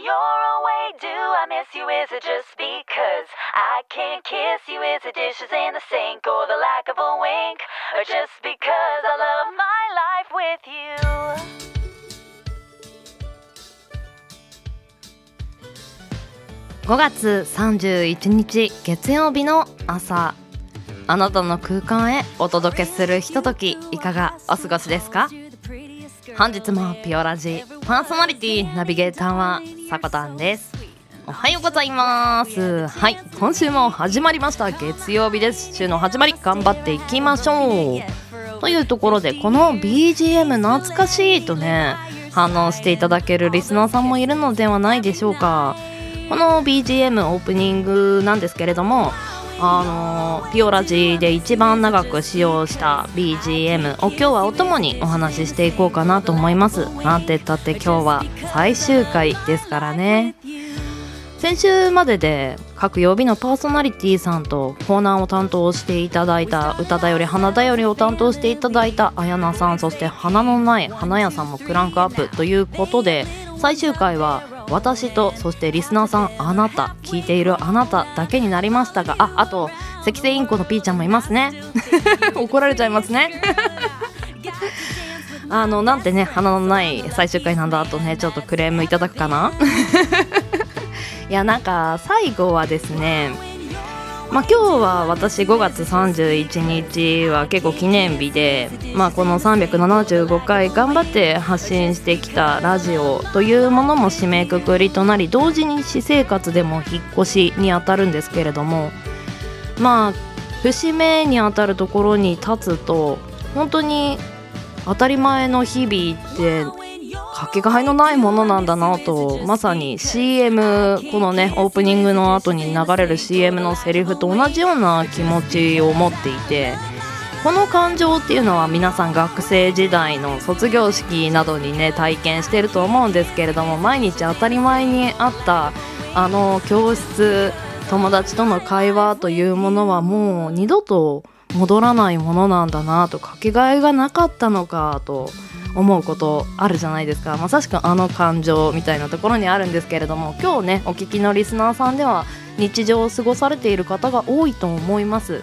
you're away, do I miss you? Is it just because I can't kiss you? Is it dishes in the sink or the lack of a wink? Or just because I love my life with you? 5月31日月曜日の朝あなたの空間へお届けするひとときいかがお過ごしですか本日もピオラジパーソナリティナビゲーターはさこたんです。おはようございます。はい今週も始まりました。月曜日です。週の始まり頑張っていきましょう。というところでこの BGM 懐かしいとね反応していただけるリスナーさんもいるのではないでしょうか。この BGM オープニングなんですけれどもあのピオラジで一番長く使用した BGM を今日はお供にお話ししていこうかなと思います。なんて言ったって今日は最終回ですからね。先週までで各曜日のパーソナリティさんとコーナーを担当していただいた歌だより花だよりを担当していただいたあやなさんそして花のない花屋さんもクランクアップということで最終回は私とそしてリスナーさんあなた聞いているあなただけになりましたがああと赤星インコのピーちゃんもいますね。怒られちゃいますね。あのなんてね花のない最終回なんだとねちょっとクレームいただくかな。いやなんか最後はですねまあ、今日は私5月31日は結構記念日で、まあ、この375回頑張って発信してきたラジオというものも締めくくりとなり同時に私生活でも引っ越しにあたるんですけれどもまあ節目にあたるところに立つと本当に当たり前の日々ってかけがえのないものなんだなとまさに CM このねオープニングの後に流れる CM のセリフと同じような気持ちを持っていてこの感情っていうのは皆さん学生時代の卒業式などにね体験してると思うんですけれども毎日当たり前にあったあの教室友達との会話というものはもう二度と戻らないものなんだなとかけがえがなかったのかと思うことあるじゃないですか。まさしくあの感情みたいなところにあるんですけれども今日ねお聞きのリスナーさんでは日常を過ごされている方が多いと思います。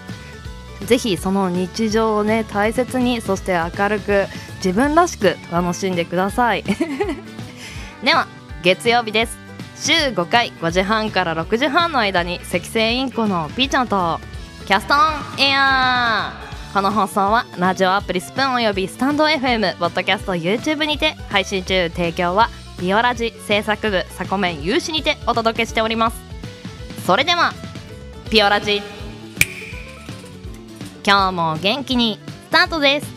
ぜひその日常をね大切にそして明るく自分らしく楽しんでください。では月曜日です。週5回5時半から6時半の間に赤星インコのピーちゃんとキャストオンエア。ーこの放送はラジオアプリスプーンおよびスタンド FM ポッドキャスト YouTube にて配信中。提供はビオラジ制作部サコメン有志にてお届けしております。それではピオラジ。今日も元気にスタートです。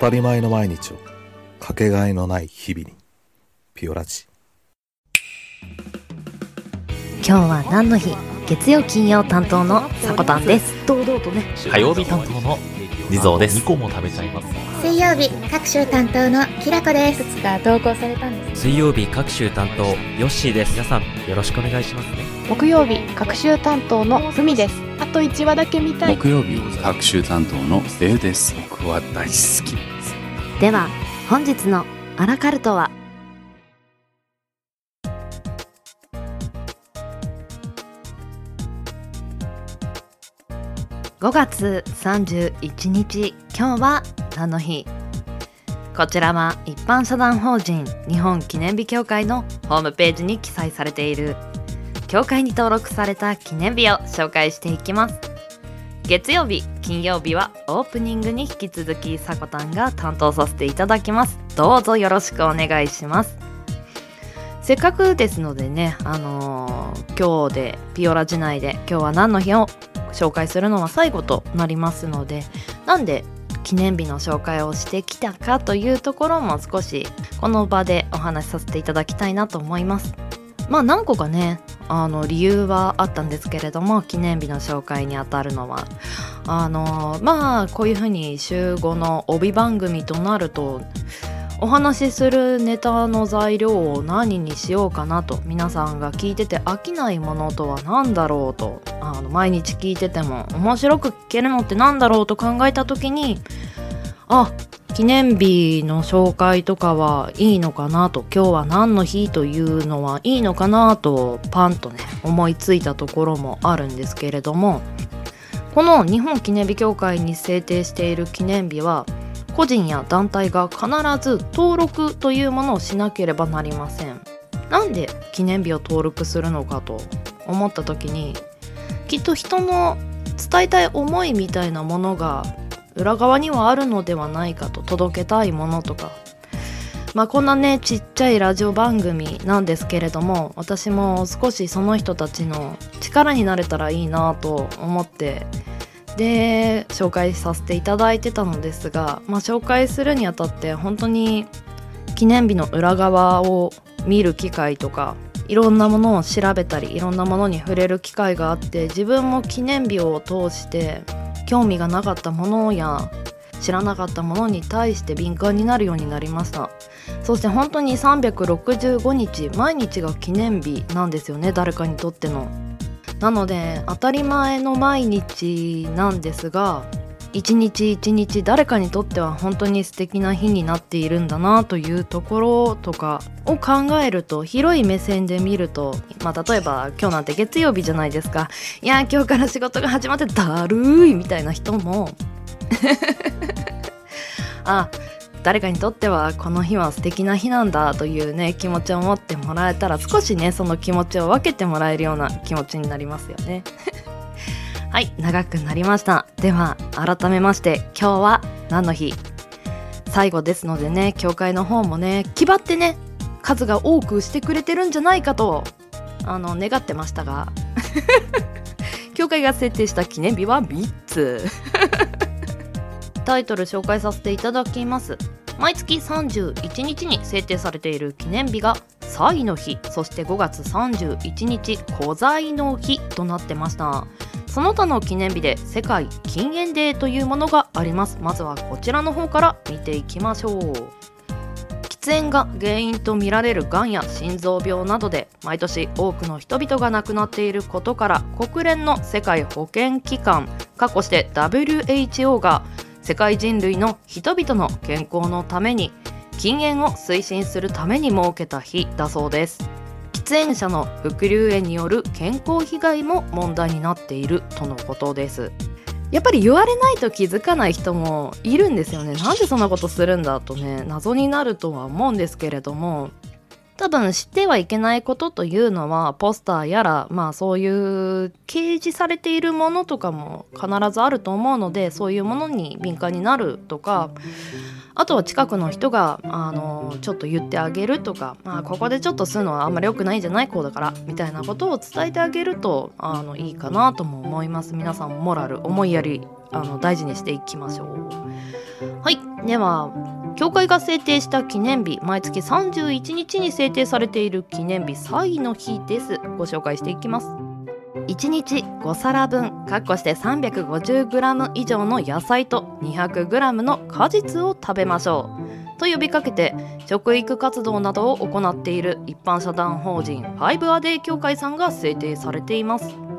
たり前の毎日をかけがえのない日々にピオラジ。今日は何の日？月曜金曜担当のさこたんです。堂々とね。火曜日担当の地蔵です。2個も食べちゃいます水曜日各週担当のきらこです。が投稿されたんです。水曜日各週担当ヨッシーです。皆さんよろしくお願いしますね。木曜日各週担当のふみですあと1話だけ見たい。木曜日各週担当のデイです。僕は大好き。ですでは本日のアラカルトは？5月31日今日は何の日？こちらは一般社団法人日本記念日協会のホームページに記載されている協会に登録された記念日を紹介していきます。月曜日金曜日はオープニングに引き続きさこたんが担当させていただきます。どうぞよろしくお願いします。せっかくですのでね、あのー今日でピオラ時内で今日は何の日を紹介するのは最後となりますのでなんで記念日の紹介をしてきたかというところも少しこの場でお話しさせていただきたいなと思います。まあ何個かねあの理由はあったんですけれども記念日の紹介にあたるのは。あのまあこういうふうに週5の帯番組となるとお話しするネタの材料を何にしようかなと皆さんが聞いてて飽きないものとは何だろうとあの毎日聞いてても面白く聞けるのって何だろうと考えた時にあ記念日の紹介とかはいいのかなと今日は何の日というのはいいのかなとパンとね思いついたところもあるんですけれどもこの日本記念日協会に制定している記念日は個人や団体が必ず登録というものをしなければなりません。なんで記念日を登録するのかと思った時にきっと人の伝えたい思いみたいなものが裏側にはあるのではないかと届けたいものとか。まあこんなねちっちゃいラジオ番組なんですけれども私も少しその人たちの力になれたらいいなと思ってで紹介させていただいてたのですが、まあ、紹介するにあたって本当に記念日の裏側を見る機会とかいろんなものを調べたりいろんなものに触れる機会があって自分も記念日を通して興味がなかったものや知らなかったものに対して敏感になるようになりました。そして本当に365日毎日が記念日なんですよね誰かにとっての。なので当たり前の毎日なんですが一日一日誰かにとっては本当に素敵な日になっているんだなというところとかを考えると広い目線で見ると、まあ、例えば今日なんて月曜日じゃないですか。いや今日から仕事が始まってだるいみたいな人も。あ誰かにとってはこの日は素敵な日なんだというね気持ちを持ってもらえたら少しねその気持ちを分けてもらえるような気持ちになりますよね。はい。長くなりました。では改めまして今日は何の日？最後ですのでね教会の方もね気張ってね数が多くしてくれてるんじゃないかとあの願ってましたが。教会が設定した記念日は3つ。タイトル紹介させていただきます。毎月31日に制定されている記念日が祭の日そして5月31日古在の日となってましたその他の記念日で世界禁煙デーというものがあります。まずはこちらの方から見ていきましょう。喫煙が原因とみられるがんや心臓病などで毎年多くの人々が亡くなっていることから国連の世界保健機関かっこして WHO が世界人類の人々の健康のために禁煙を推進するために設けた日だそうです。喫煙者の副流煙による健康被害も問題になっているとのことです。やっぱり言われないと気づかない人もいるんですよね。なんでそんなことするんだとね謎になるとは思うんですけれども。多分知ってはいけないことというのはポスターやらまあそういう掲示されているものとかも必ずあると思うのでそういうものに敏感になるとかあとは近くの人があのちょっと言ってあげるとか、まあ、ここでちょっと吸うのはあんまり良くないんじゃないこうだからみたいなことを伝えてあげるとあのいいかなとも思います。皆さんモラル思いやりあの大事にしていきましょう。はい。では教会が制定した記念日毎月31日に制定されている記念日祭の日です。ご紹介していきます。1日5皿分かっこして 350g 以上の野菜と 200g の果実を食べましょう。と呼びかけて食育活動などを行っている一般社団法人ファイブアデー協会さんが制定されています。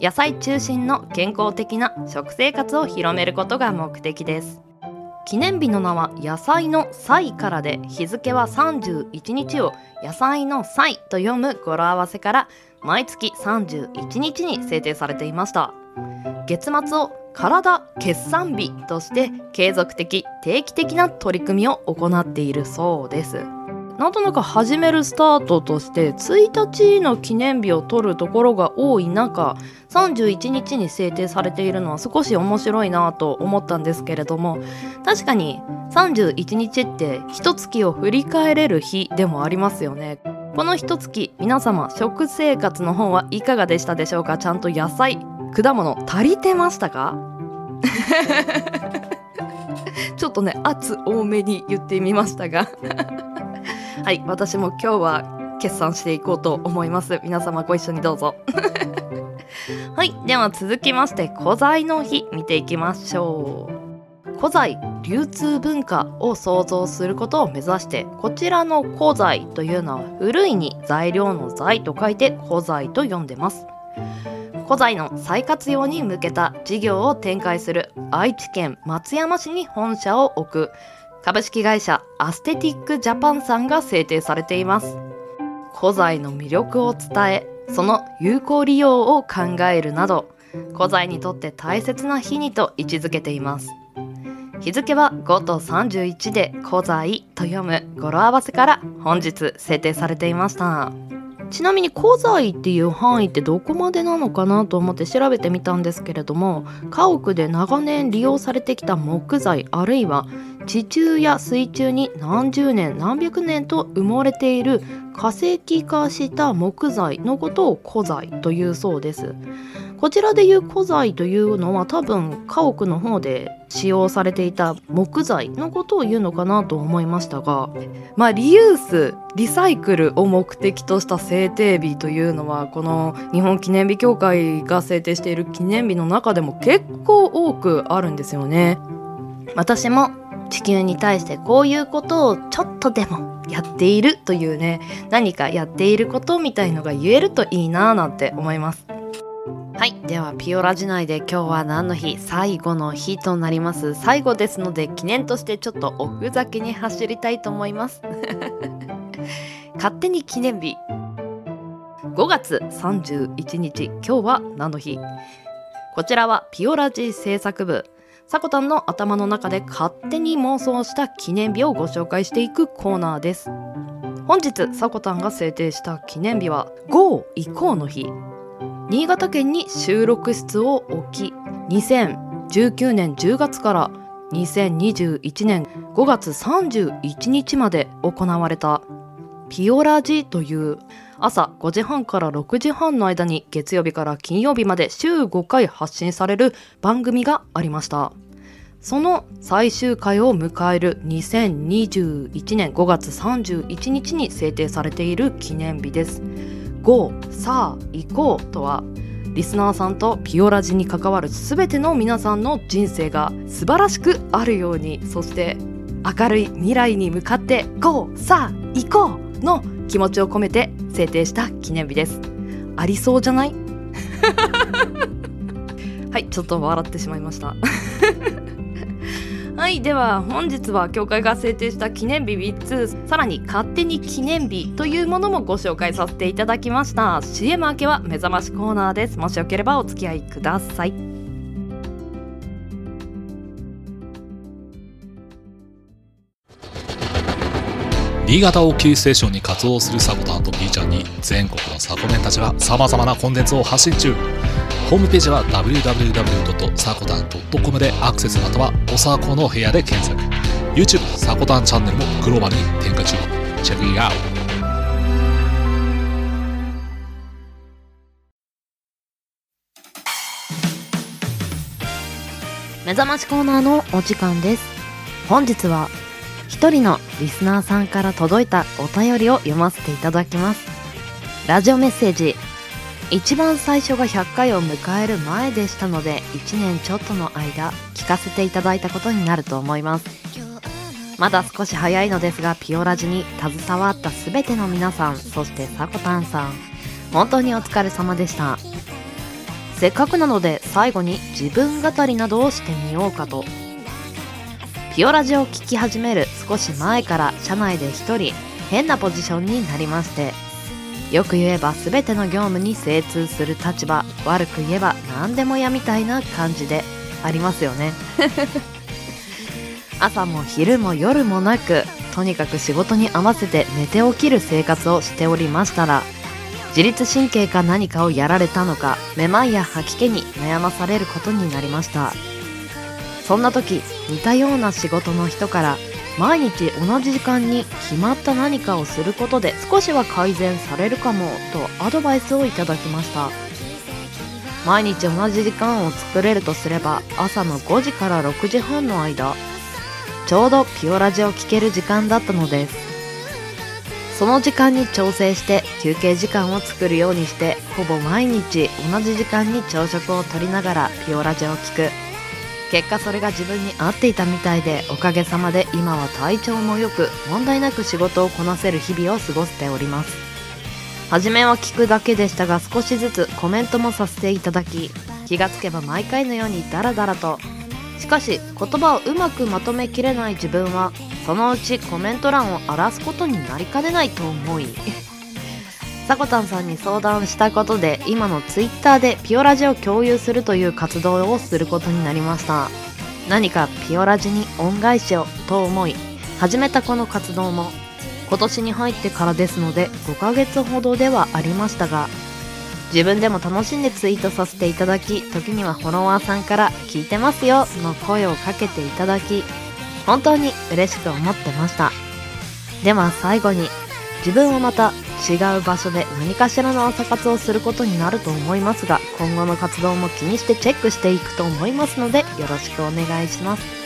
野菜中心の健康的な食生活を広めることが目的です。記念日の名は野菜の祭からで日付は31日を野菜の祭と読む語呂合わせから毎月31日に制定されていました。月末を体決算日として継続的定期的な取り組みを行っているそうです。なんとなく始めるスタートとして1日の記念日を取るところが多い中31日に制定されているのは少し面白いなと思ったんですけれども確かに31日って一月を振り返れる日でもありますよね。この一月皆様食生活の方はいかがでしたでしょうか？ちゃんと野菜果物足りてましたか？ちょっとね圧多めに言ってみましたが。はい私も今日は決算していこうと思います。皆様ご一緒にどうぞ。はいでは続きまして古材の日見ていきましょう。古材流通文化を創造することを目指してこちらの古材というのは古いに材料の材と書いて古材と呼んでます。古材の再活用に向けた事業を展開する愛知県松山市に本社を置く。株式会社アステティックジャパンさんが制定されています。古材の魅力を伝えその有効利用を考えるなど古材にとって大切な日にと位置づけています。日付は5と31で古材と読む語呂合わせから本日制定されていました。ちなみに古材っていう範囲ってどこまでなのかなと思って調べてみたんですけれども家屋で長年利用されてきた木材あるいは地中や水中に何十年何百年と埋もれている化石化した木材のことを古材というそうです。こちらでいう古材というのは多分家屋の方で使用されていた木材のことを言うのかなと思いましたがまあリユースリサイクルを目的とした制定日というのはこの日本記念日協会が制定している記念日の中でも結構多くあるんですよね。私も地球に対してこういうことをちょっとでもやっているというね何かやっていることみたいのが言えるといいななんて思います。はい。ではピオラ時内で今日は何の日？最後の日となります。最後ですので記念としてちょっとおふざけに走りたいと思います。勝手に記念日。5月31日。今日は何の日？こちらはピオラジ制作部。さこたんの頭の中で勝手に妄想した記念日をご紹介していくコーナーです。本日さこたんが制定した記念日は GO 移行の日。新潟県に収録室を置き2019年10月から2021年5月31日まで行われたピオラジという朝5時半から6時半の間に月曜日から金曜日まで週5回発信される番組がありましたその最終回を迎える2021年5月31日に制定されている記念日です。GO さあ行こうとはリスナーさんとピオラジに関わる全ての皆さんの人生が素晴らしくあるようにそして明るい未来に向かって GO さあ行こうの気持ちを込めて制定した記念日です。ありそうじゃない？はいちょっと笑ってしまいました。はいでは本日は協会が制定した記念日3つさらに勝手に記念日というものもご紹介させていただきました。CM 明けは目覚ましコーナーです。もしよければお付き合いください。新潟をキーステーションに活動するサコタンと B ちゃんに全国のサコメンたちが様々なコンテンツを発信中。ホームページは www.sakotan.com でアクセスまたはおさこの部屋で検索。YouTube サコタンチャンネルもグローバルに展開中。チェックイアウト。目覚ましコーナーのお時間です。本日は一人のリスナーさんから届いたお便りを読ませていただきます。ラジオメッセージ一番最初が100回を迎える前でしたので1年ちょっとの間聞かせていただいたことになると思います。まだ少し早いのですがピオラジに携わった全ての皆さんそしてさこたんさん本当にお疲れ様でした。せっかくなので最後に自分語りなどをしてみようかとピオラジを聞き始める少し前から社内で一人変なポジションになりましてよく言えば全ての業務に精通する立場悪く言えば何でも屋みたいな感じでありますよね。朝も昼も夜もなくとにかく仕事に合わせて寝て起きる生活をしておりましたら自律神経か何かをやられたのかめまいや吐き気に悩まされることになりました。そんな時似たような仕事の人から毎日同じ時間に決まった何かをすることで少しは改善されるかもとアドバイスをいただきました。毎日同じ時間を作れるとすれば朝の5時から6時半の間ちょうどピオラジを聴ける時間だったのです。その時間に調整して休憩時間を作るようにしてほぼ毎日同じ時間に朝食をとりながらピオラジを聴く。結果それが自分に合っていたみたいでおかげさまで今は体調も良く問題なく仕事をこなせる日々を過ごしております。初めは聞くだけでしたが少しずつコメントもさせていただき気がつけば毎回のようにダラダラと。しかし言葉をうまくまとめきれない自分はそのうちコメント欄を荒らすことになりかねないと思い。さこたんさんに相談したことで今のツイッターでピオラジを共有するという活動をすることになりました。何かピオラジに恩返しをと思い始めたこの活動も今年に入ってからですので5ヶ月ほどではありましたが自分でも楽しんでツイートさせていただき時にはフォロワーさんから「聞いてますよ」の声をかけていただき本当に嬉しく思ってました。では最後に自分はまた違う場所で何かしらの朝活をすることになると思いますが今後の活動も気にしてチェックしていくと思いますのでよろしくお願いします。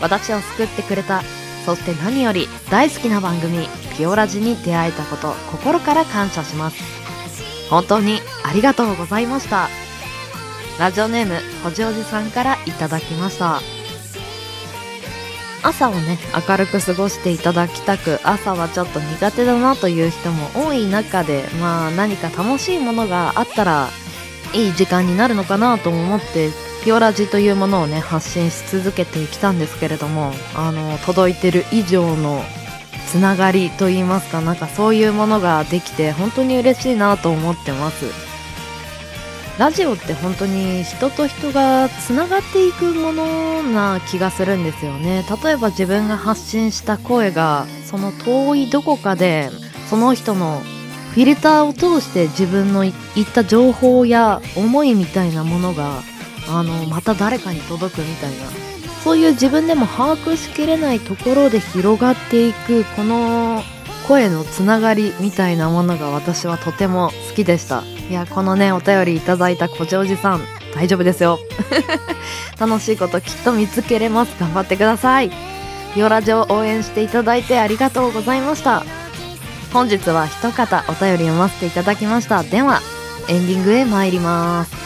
私を救ってくれたそして何より大好きな番組ピオラジに出会えたこと心から感謝します。本当にありがとうございました。ラジオネームほじおじさんからいただきました。朝をね明るく過ごしていただきたく朝はちょっと苦手だなという人も多い中でまあ何か楽しいものがあったらいい時間になるのかなと思ってピオラジというものをね発信し続けてきたんですけれどもあの届いてる以上のつながりといいますかなんかそういうものができて本当に嬉しいなと思ってます。ラジオって本当に人と人がつながっていくものな気がするんですよね。例えば自分が発信した声がその遠いどこかでその人のフィルターを通して自分の言った情報や思いみたいなものがあのまた誰かに届くみたいな。そういう自分でも把握しきれないところで広がっていくこの声のつながりみたいなものが私はとても好きでした。いやこのねお便りいただいたこちおじさん大丈夫ですよ。楽しいこときっと見つけれます。頑張ってください。ヨラジオ応援していただいてありがとうございました。本日は一方お便り読ませていただきました。ではエンディングへ参ります。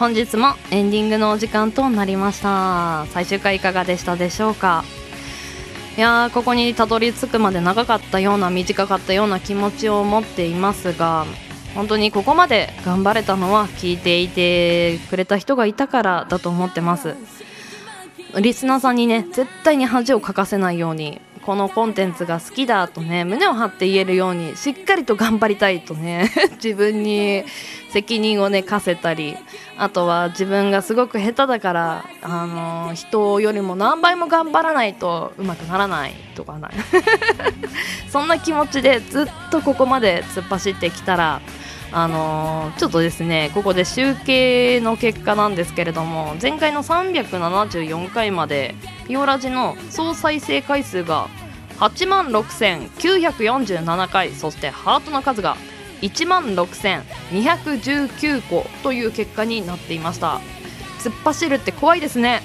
本日もエンディングのお時間となりました。最終回いかがでしたでしょうか？いやーここにたどり着くまで長かったような短かったような気持ちを持っていますが本当にここまで頑張れたのは聞いていてくれた人がいたからだと思ってます。リスナーさんにね絶対に恥をかかせないようにこのコンテンツが好きだとね胸を張って言えるようにしっかりと頑張りたいとね 自分に責任をね課せたりあとは自分がすごく下手だからあの人よりも何倍も頑張らないとうまくならないとかな。い そんな気持ちでずっとここまで突っ走ってきたらあのーちょっとですねここで集計の結果なんですけれども前回の374回までピオラジの総再生回数が8万6947回そしてハートの数が1万6219個という結果になっていました。突っ走るって怖いですね。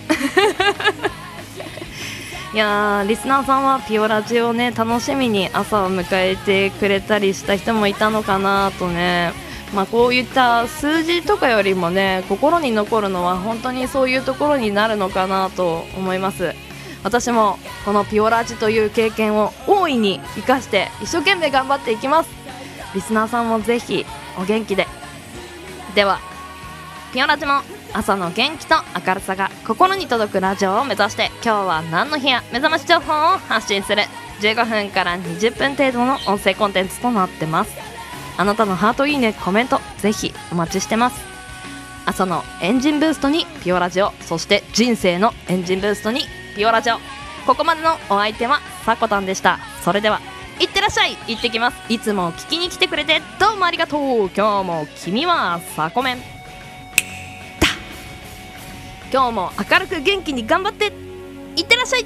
いやーリスナーさんはピオラジをね楽しみに朝を迎えてくれたりした人もいたのかなとね。まあこういった数字とかよりもね心に残るのは本当にそういうところになるのかなと思います。私もこのピオラジという経験を大いに生かして一生懸命頑張っていきます。リスナーさんもぜひお元気で。ではピオラジも。朝の元気と明るさが心に届くラジオを目指して今日は何の日や目覚まし情報を発信する15分から20分程度の音声コンテンツとなってます。あなたのハートいいねコメントぜひお待ちしてます。朝のエンジンブーストにピオラジオそして人生のエンジンブーストにピオラジオ。ここまでのお相手はさこたんでした。それではいってらっしゃい。行ってきます。いつも聞きに来てくれてどうもありがとう。今日も君はさこめん。今日も明るく元気に頑張っていってらっしゃい。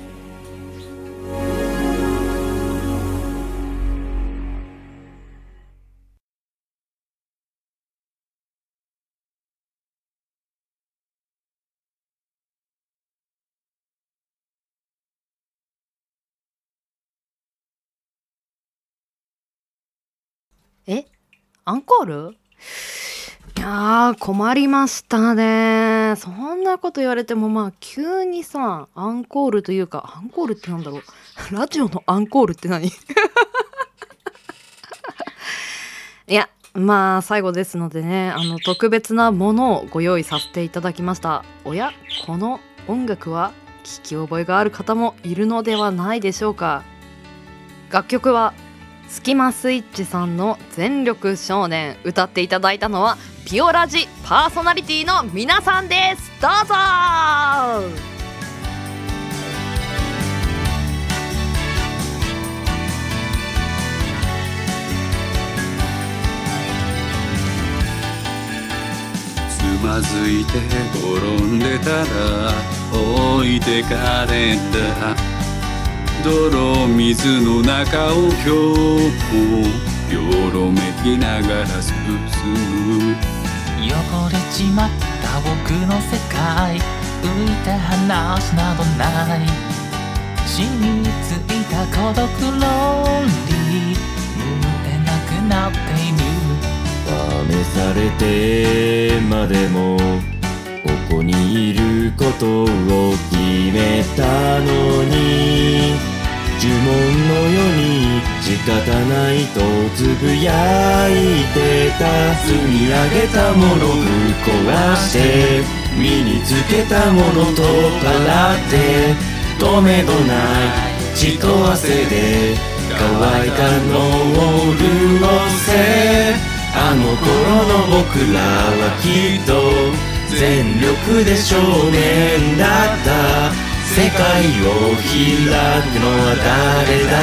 え？アンコール？やー困りましたね。そんなこと言われてもまあ急にさアンコールというかアンコールってなんだろう。ラジオのアンコールって何？いやまあ最後ですのでねあの特別なものをご用意させていただきました。おやこの音楽は聞き覚えがある方もいるのではないでしょうか。楽曲はスキマスイッチさんの「全力少年」歌っていただいたのはピオラジパーソナリティの皆さんです。どうぞ。つまずいて転んでたら置いてかれた泥水の中を今日もよろめきながら進む。汚れちまった僕の世界浮いた話などない。染みついた孤独ロンリー向いてなくなっている試されてまでもここにいることを決めたのに。呪文のように仕方ないとつぶやいてた積み上げたものぶっ壊して身につけたものと払って止めどない血と汗で乾いたのを潤せあの頃の僕らはきっと全力で少年だった世界を開くのは誰だ？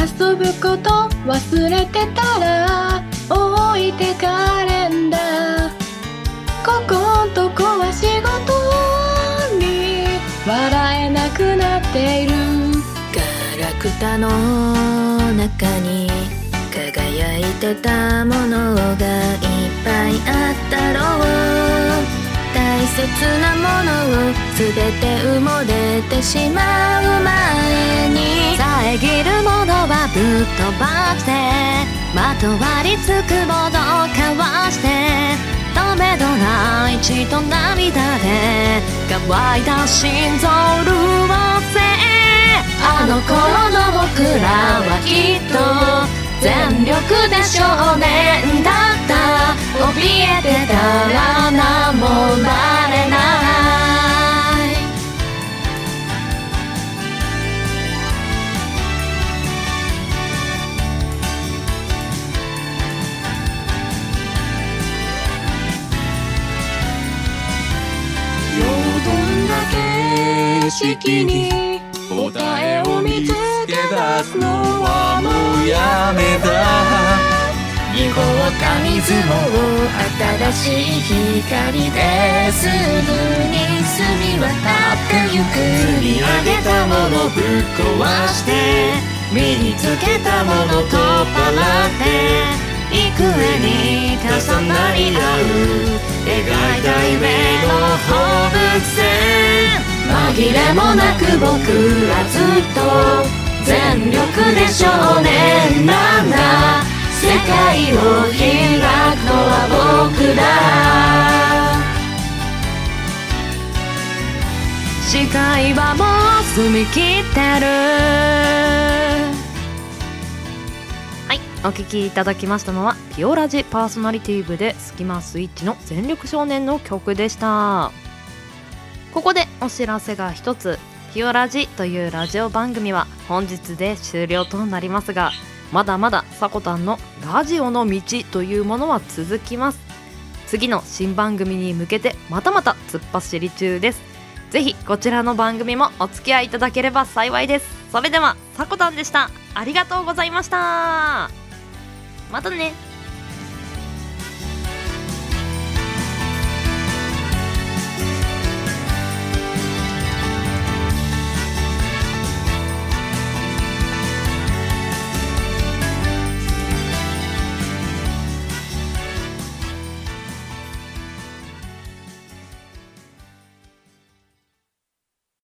遊ぶこと忘れてたら置いてかれんだ。ここんとこは仕事に笑えなくなっている。ガラクタの中に輝いてたものがいっぱいあったろう。大切なものを全て埋もれてしまう前に遮るものはぶっ飛ばしてまとわりつくものをかわして止めどない血と涙で乾いた心臓潤せ。あの頃の僕らはきっと全力で少年だった。怯えてたら何もなれないよどんだ景色に答えを見つけ出すのはもうや雨だ濁った水も新しい光ですぐに澄み渡ってゆく。積み上げたものぶっ壊して身につけたもの取っ払って幾重に重なり合う描いた夢の放物線。紛れもなく僕らずっと全力で少年なんだ。世界を開くのは僕だ。視界はもう澄み切ってる。はいお聴きいただきましたのはピオラジパーソナリティ部でスキマスイッチの全力少年の曲でした。ここでお知らせが一つ。ピオラジというラジオ番組は本日で終了となりますがまだまださこたんのラジオの道というものは続きます。次の新番組に向けてまたまた突っ走り中です。ぜひこちらの番組もお付き合いいただければ幸いです。それではさこたんでした。ありがとうございました。またね。